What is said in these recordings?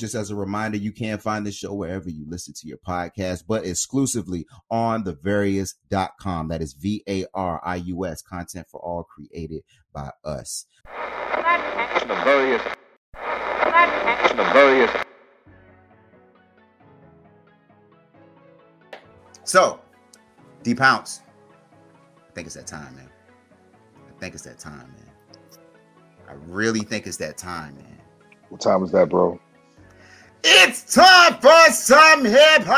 Just as a reminder, you can find the show wherever you listen to your podcast, but exclusively on the various.com. That is V A R I U S, content for all created by us. The various. The various. So, D Pounce. I think it's that time, man. I think it's that time, man. I really think it's that time, man. What time is that, bro? It's time for some hip hop.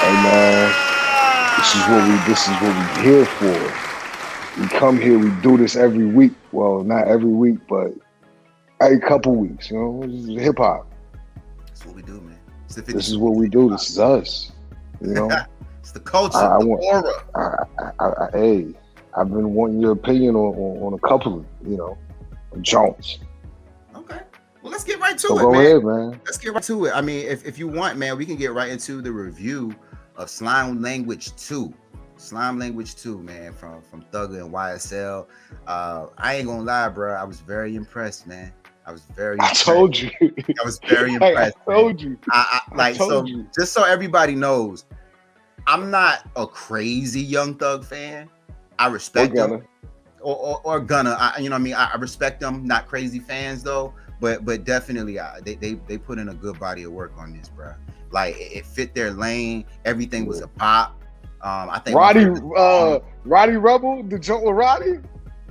Hey man, this is what we this is what we here for. We come here, we do this every week. Well, not every week, but every couple weeks. You know, this is hip hop. That's what we do, man. This is what we do. This is us. You know, it's the culture, I, I the want, aura. I, I, hey, I've been wanting your opinion on, on, on a couple of you know Jones. Well, let's get right to so it, man. Ahead, man. Let's get right to it. I mean, if, if you want, man, we can get right into the review of Slime Language 2. Slime Language 2, man, from from Thugger and YSL. Uh, I ain't gonna lie, bro. I was very impressed, man. I was very. I told you. I was very impressed. I told you. I, I like I so. You. Just so everybody knows, I'm not a crazy Young Thug fan. I respect them. Or, or, or Gunna. I, you know what I mean? I, I respect them. Not crazy fans though but but definitely uh, they, they they put in a good body of work on this, bro. Like it, it fit their lane. Everything was a pop. Um, I think Roddy uh Rowdy Rebel, the joint with Roddy.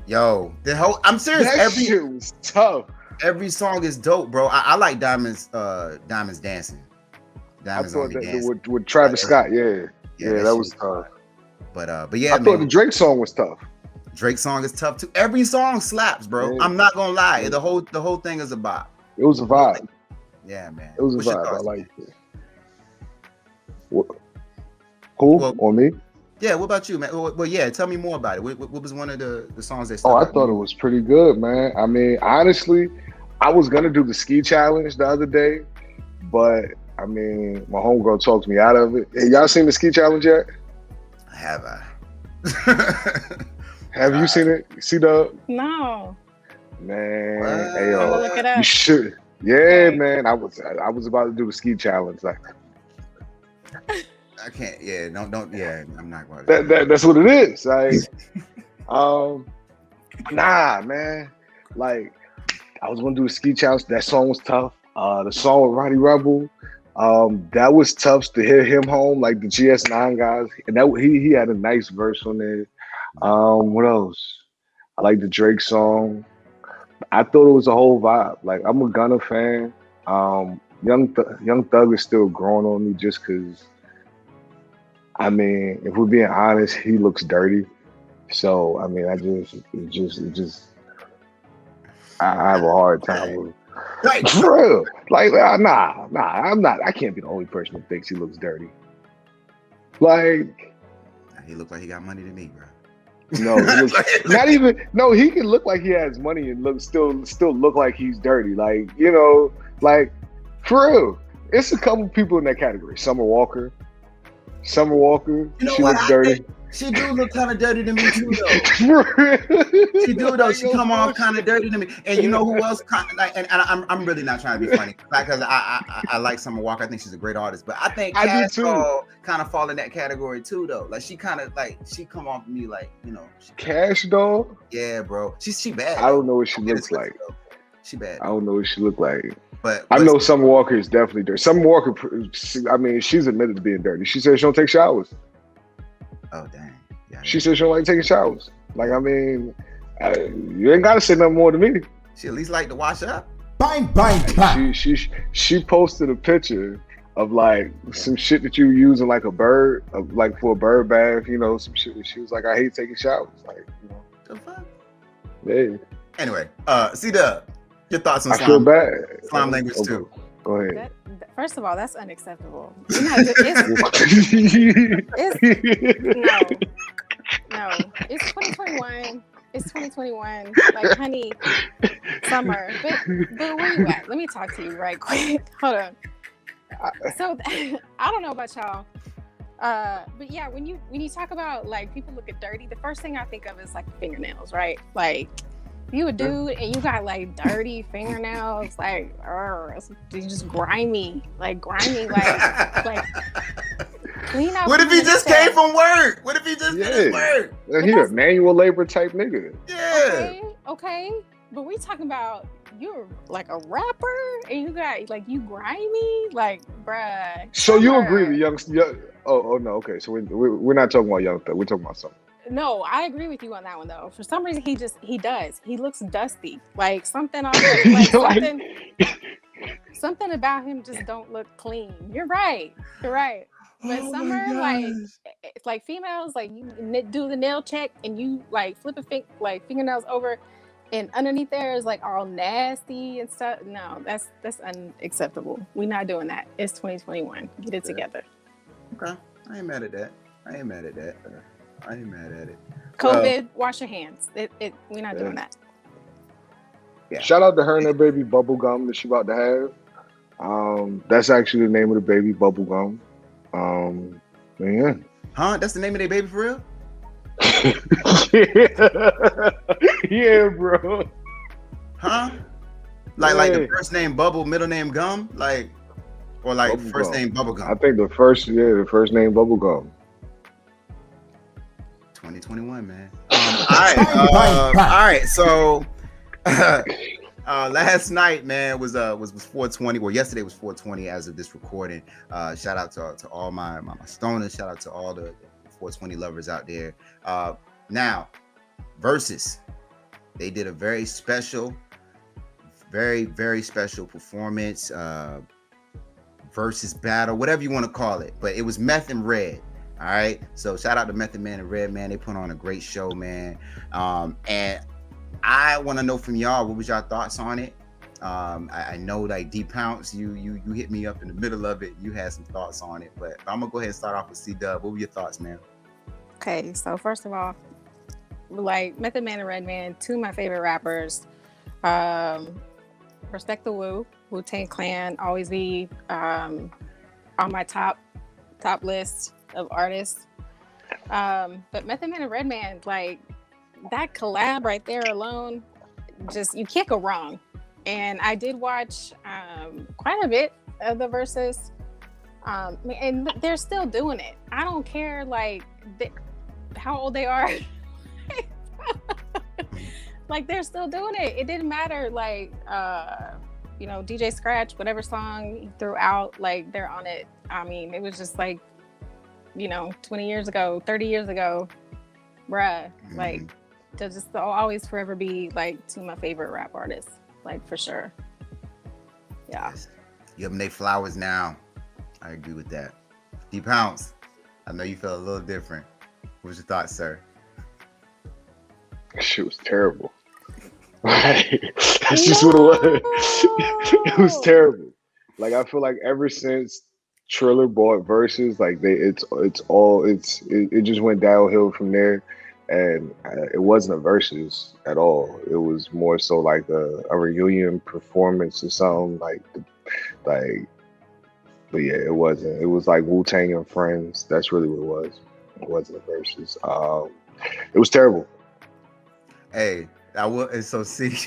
Yo, the whole I'm serious. That every shit was tough. Every song is dope, bro. I, I like Diamonds uh Diamonds dancing. Diamonds I thought that dancing. With, with Travis Scott, yeah. Yeah, yeah that, that was tough. But uh but yeah, I man. thought the Drake song was tough. Drake song is tough too. Every song slaps, bro. I'm not gonna lie. The whole the whole thing is a bop. It was a vibe. Yeah, man. It was What's a vibe. I like it. What, who well, or me? Yeah. What about you, man? Well, well yeah. Tell me more about it. What, what, was one of the the songs that? Oh, I thought it was pretty good, man. I mean, honestly, I was gonna do the ski challenge the other day, but I mean, my homegirl talked me out of it. Hey, y'all seen the ski challenge yet? Have I? Have you seen it? See the? No. Man, hey, yo, look it up. you should. Yeah, man. I was I was about to do the ski challenge. Like, I can't. Yeah, don't don't. Yeah, I'm not going. That, that that's what it is. Like, um, nah, man. Like, I was gonna do a ski challenge. That song was tough. Uh, the song with Rowdy Rebel, um, that was tough to hit him home, like the GS9 guys, and that he he had a nice verse on it. Um, what else? I like the Drake song. I thought it was a whole vibe. Like I'm a Gunna fan. Um, Young Th- Young Thug is still growing on me just because. I mean, if we're being honest, he looks dirty. So I mean, I just, it just, it just, I, have a hard time with. Like, for real. Like, nah, nah, I'm not. I can't be the only person that thinks he looks dirty. Like, he looked like he got money to me, bro. No, not even. No, he can look like he has money and look still still look like he's dirty. Like you know, like for real. It's a couple people in that category. Summer Walker, Summer Walker. You know she looks dirty. Think, she do look kind of dirty to me too, though. she do though. She come off kind of dirty to me. And you know who else? Kind of, like, and, and I'm, I'm really not trying to be funny, because I, I, I like Summer Walker. I think she's a great artist, but I think I Cash do too. kind of fall in that category too, though. Like she kind of like she come off me like you know. Cash doll. Yeah, bro. She's she bad. I don't know what she looks like. Though. She bad. I don't know what she look like. But, but I know Summer Walker is definitely dirty. Summer Walker, I mean, she's admitted to being dirty. She says she don't take showers. Oh damn. Yeah, she said she don't like taking showers. Like I mean, uh, you ain't got to say nothing more to me. She at least like to wash up. Bang bang. She she she posted a picture of like some shit that you using like a bird, of, like for a bird bath. You know, some shit. She was like, I hate taking showers. Like, you know. The fuck. Yeah. Anyway, uh, see the your thoughts on I slime, slime language okay. too. Go ahead. That, first of all, that's unacceptable. it's, it's, no, no, it's 2021. It's 2021. Like, honey, summer. But, but where you at? Let me talk to you right quick. Hold on. So, I don't know about y'all. Uh, but yeah, when you when you talk about like people looking dirty, the first thing I think of is like fingernails, right? Like you a dude and you got like dirty fingernails, like, you just grimy, like grimy, like, like clean out. What if he just came from work? What if he just yeah. did work? He a manual labor type nigga. Yeah. Okay, okay, but we talking about you're like a rapper and you got like you grimy, like, bruh. So you agree with young? young oh, oh no, okay. So we, we, we're not talking about young stuff. We're talking about something. No, I agree with you on that one though. For some reason, he just he does. He looks dusty, like something on like something. something about him just don't look clean. You're right. You're right. But oh summer, like it's eh, eh, like females, like you do the nail check and you like flip a fin- like fingernails over, and underneath there is like all nasty and stuff. No, that's that's unacceptable. We're not doing that. It's 2021. Get it together. Okay, I ain't mad at that. I ain't mad at that. Uh, I ain't mad at it. COVID, uh, wash your hands. It, it, we're not yeah. doing that. Yeah. Shout out to her and her baby Bubblegum that she about to have. Um, that's actually the name of the baby, Bubblegum. Um, yeah. Huh? That's the name of their baby for real? yeah. yeah, bro. Huh? Like yeah. like the first name Bubble, middle name Gum, like or like Bubble first gum. name Bubblegum. I think the first yeah, the first name Bubblegum. 2021, man. Um, all right, uh, all right. So uh, last night, man, was uh was was 420. Well, yesterday was 420 as of this recording. Uh, shout out to, to all my, my my stoners. Shout out to all the 420 lovers out there. Uh, now, Verzuz, they did a very special, very very special performance. Uh, Verzuz battle, whatever you want to call it, but it was Meth and Red. All right. So shout out to Method Man and Redman. They put on a great show, man. Um, and I want to know from y'all, what was y'all thoughts on it? Um, I, I, know like D Pounce, you you you hit me up in the middle of it. You had some thoughts on it, but I'm gonna go ahead and start off with C Dub. What were your thoughts, man? Okay, so first of all, like Method Man and Redman, two of my favorite rappers. Um, respect the Wu, Wu Tang Clan, always be um, on my top top list of artists. Um, but Method Man and Redman, like that collab right there alone, just you can't go wrong. And I did watch um, quite a bit of the Verzuz, um, and they're still doing it. I don't care like how old they are. like they're still doing it. It didn't matter like uh, you know DJ Scratch, whatever song he threw out, like they're on it. I mean, it was just like you know, 20 years ago, 30 years ago, bruh, mm-hmm. like to just always forever be like two of my favorite rap artists, like for sure. Yeah. Yes. Give them their flowers now. I agree with that. D Pounce, I know you feel a little different. What was your thoughts, sir? That shit was terrible. Right. That's just what it was. it was terrible. Like I feel like ever since Triller bought Verzuz like they, it's it's all it's it, it just went downhill from there, and uh, it wasn't a Verzuz at all. It was more so like a, a reunion performance or something like, like. But yeah, it wasn't. It was like Wu Tang and Friends. That's really what it was. It wasn't a Verzuz. Um, it was terrible. Hey, I will. So see,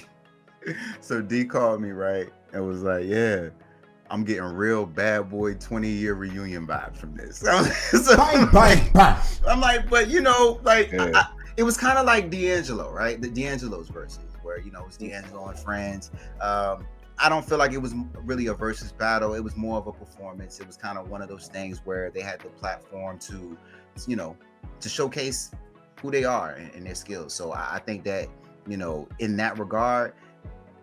so D called me right and was like, "Yeah." I'm getting real bad boy 20 year reunion vibes from this. so, bang, bang, bang. I'm like, but you know, like yeah. I, it was kind of like D'Angelo, right? The D'Angelo's Verzuz, where you know it's D'Angelo and friends. Um, I don't feel like it was really a versus battle. It was more of a performance. It was kind of one of those things where they had the platform to, you know, to showcase who they are and, and their skills. So I, I think that you know, in that regard,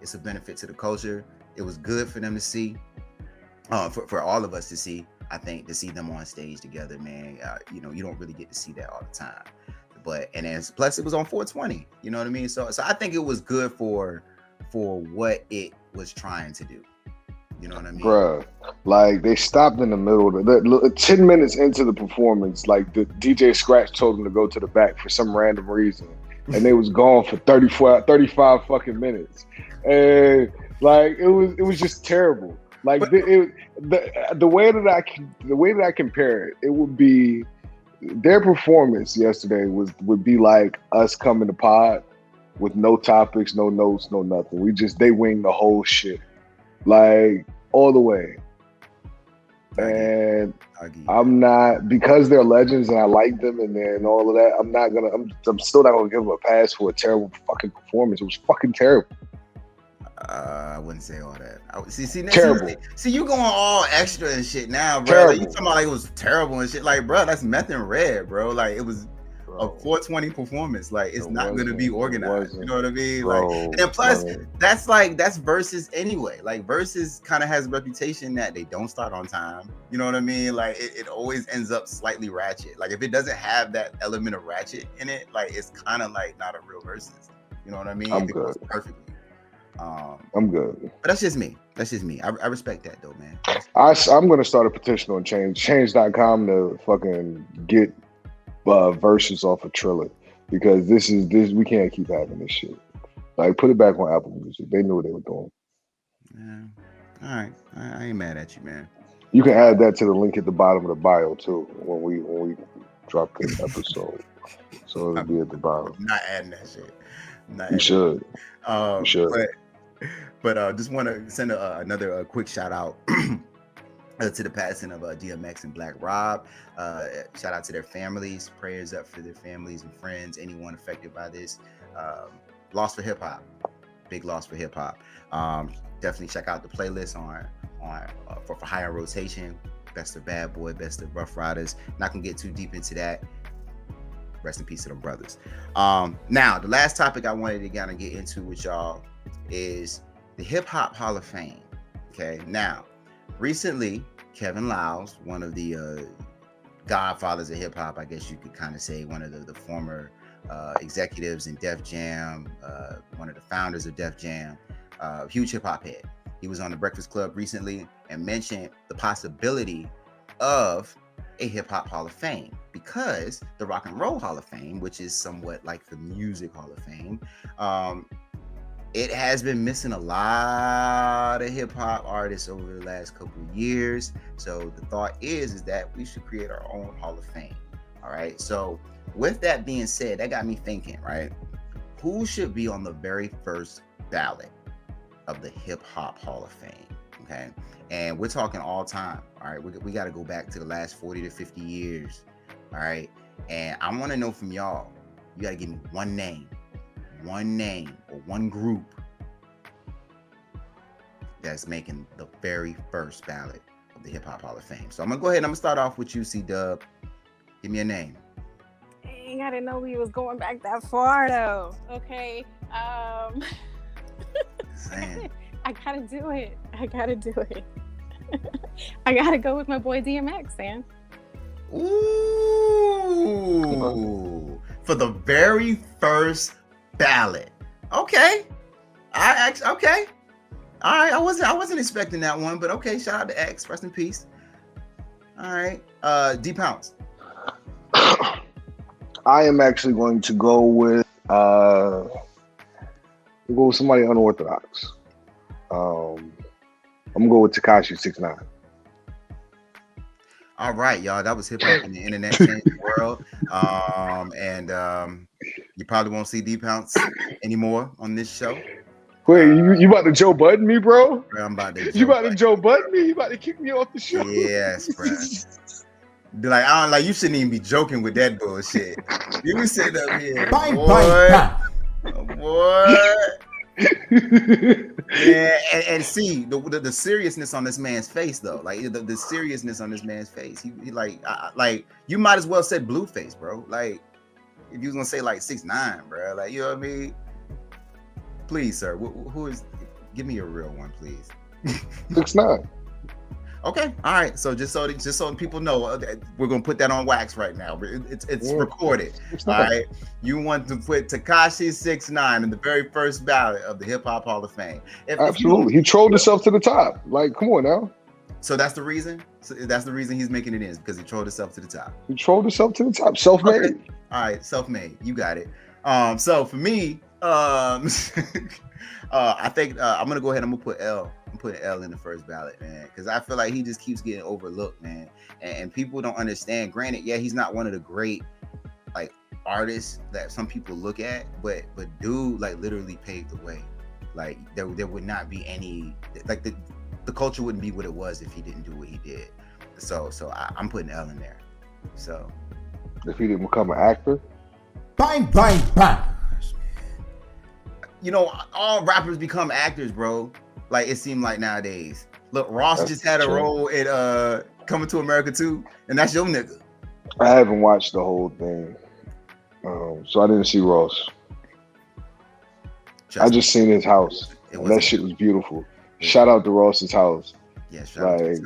it's a benefit to the culture. It was good for them to see uh, for, for all of us to see. I think to see them on stage together, man. Uh, you know, you don't really get to see that all the time. But and then plus it was on 420. You know what I mean? So so I think it was good for for what it was trying to do. You know what I mean? Bruh, like they stopped in the middle of the, the 10 minutes into the performance, like the DJ Scratch told them to go to the back for some random reason. And they was gone for 34, 35 fucking minutes. And like it was it was just terrible. Like but, the, it, the the way that I the way that I compare it, it would be their performance yesterday was would be like us coming to pod with no topics, no notes, no nothing. We just they wing the whole shit, like all the way. And I'm not because they're legends and I like them and and all of that. I'm not gonna. I'm, I'm still not gonna give them a pass for a terrible fucking performance. It was fucking terrible. Uh, I wouldn't say all that. I, see, see, terrible. See, see, you going all extra and shit now, bro. Like, you talking about like it was terrible and shit. Like, bro, that's meth and red, bro. Like, it was a 420 performance. Like it's it not going to be organized. You know what I mean? Bro, like, and plus, bro. that's like that's Verzuz anyway. Like Verzuz kind of has a reputation that they don't start on time. You know what I mean? Like it, it always ends up slightly ratchet. Like if it doesn't have that element of ratchet in it, like it's kind of like not a real Verzuz. You know what I mean? I'm it good. perfectly. Um, I'm good. But that's just me. That's just me. I, I respect that though, man. I, I'm gonna start a petition on change change.com to fucking get uh, Verzuz off of Triller because this is this we can't keep having this shit. Like put it back on Apple Music. They knew what they were doing. Yeah. All right. I, I ain't mad at you, man. You can add that to the link at the bottom of the bio too when we when we drop this episode. So it'll be at the bottom. I'm not adding that shit. Not you should. Um, you should. But, but uh, just want to send a, another a quick shout out uh, to the passing of uh, DMX and Black Rob. Uh, shout out to their families. Prayers up for their families and friends. Anyone affected by this. Um, loss for hip hop. Big loss for hip hop. Um, definitely check out the playlist on on uh, for, for higher rotation. Best of Bad Boy, Best of Ruff Ryders. Not gonna get too deep into that. Rest in peace to them brothers. Um, now, the last topic I wanted to kind of get into with y'all is the Hip Hop Hall of Fame. Okay, now recently, Kevin Liles, one of the uh, godfathers of hip hop, I guess you could kind of say, one of the, the former uh, executives in Def Jam, uh, one of the founders of Def Jam, uh, huge hip hop head. He was on the Breakfast Club recently and mentioned the possibility of a hip hop Hall of Fame because the Rock and Roll Hall of Fame, which is somewhat like the Music Hall of Fame, um, it has been missing a lot of hip hop artists over the last couple years. So the thought is is that we should create our own Hall of Fame. All right. So with that being said, that got me thinking, right? Who should be on the very first ballot of the Hip Hop Hall of Fame? Okay. And we're talking all time. All right. We, we got to go back to the last 40 to 50 years. All right. And I want to know from y'all, you got to give me one name one name or one group that's making the very first ballot of the Hip Hop Hall of Fame. So I'm gonna go ahead and I'm gonna start off with you, C Dub. Give me a name. Dang, I didn't know we was going back that far though. Okay. Um I gotta do it. I gotta do it. I gotta go with my boy DMX, man. Ooh. For the very first ballot. Okay. I actually okay. All right. I wasn't I wasn't expecting that one, but okay. Shout out to X. Rest in peace. All right. Uh D Pounce. I am actually going to go with uh we'll go with somebody unorthodox. Um I'm gonna go with Tekashi Six Nine. All right, y'all. That was hip hop in the internet world. Um, and um, you probably won't see D Pounce anymore on this show. Wait, uh, you, you about to Joe Budden me, bro? I'm about to. you about to Joe Budden me? You about to kick me off the show? Yes, bro. Be like, I don't like. You shouldn't even be joking with that bullshit. You be sitting up here, bang, boy. Bang, bang. Boy yeah, and, and, see the, the, the seriousness on this man's face though, like the, the seriousness on this man's face. He, he like I, like you might as well said Blueface, bro. Like if you was gonna say like six nine, bro, like you know what I mean. Please, sir, who, who is? Give me a real one, please. Six nine. Okay, all right. So just so just so people know, uh, we're gonna put that on wax right now. It's it's yeah. recorded. All right. You want to put Tekashi Six Nine in the very first ballot of the Hip Hop Hall of Fame? If, Absolutely, if he trolled himself to the top. Like, come on now. So that's the reason. So that's the reason he's making it in because he trolled himself to the top. He trolled himself to the top. Self-made. Okay. All right, self-made. You got it. Um. So for me, um, uh, I think uh, I'm gonna go ahead. I'm gonna put L I'm putting L in the first ballot, man, because I feel like he just keeps getting overlooked, man. And, and, people don't understand. Granted, yeah, he's not one of the great like artists that some people look at, but but dude like literally paved the way. Like there there would not be any like the the culture wouldn't be what it was if he didn't do what he did. So so I, am putting L in there. So if he didn't become an actor, bang bang bang. You know, all rappers become actors, bro. Like it seemed like nowadays. Look, Ross that's just had a role in uh Coming to America too, and that's your nigga. I haven't watched the whole thing, um, so I didn't see Ross. Just I just seen his house. that shit was beautiful. Shout out to Ross's house. Yeah, like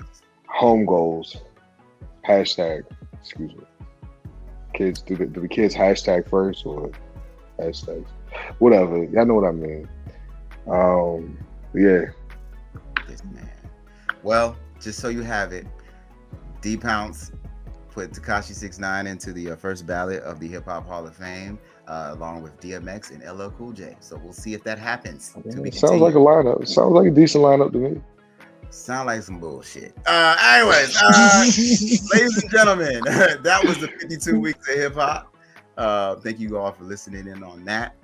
home goals. Hashtag. Excuse me. Kids, do the, do the kids hashtag first or hashtags? Whatever. Y'all know what I mean. Um, yeah. Yes, man. Well, just so you have it, D Pounce put Tekashi Six Nine into the uh, first ballot of the Hip Hop Hall of Fame, uh, along with DMX and LL Cool J. So we'll see if that happens. Yeah, sounds like a lineup. Sounds like a decent lineup to me. Sound like some bullshit. Uh, anyways, uh, ladies and gentlemen, that was the 52 weeks of hip hop. Uh, thank you all for listening in on that.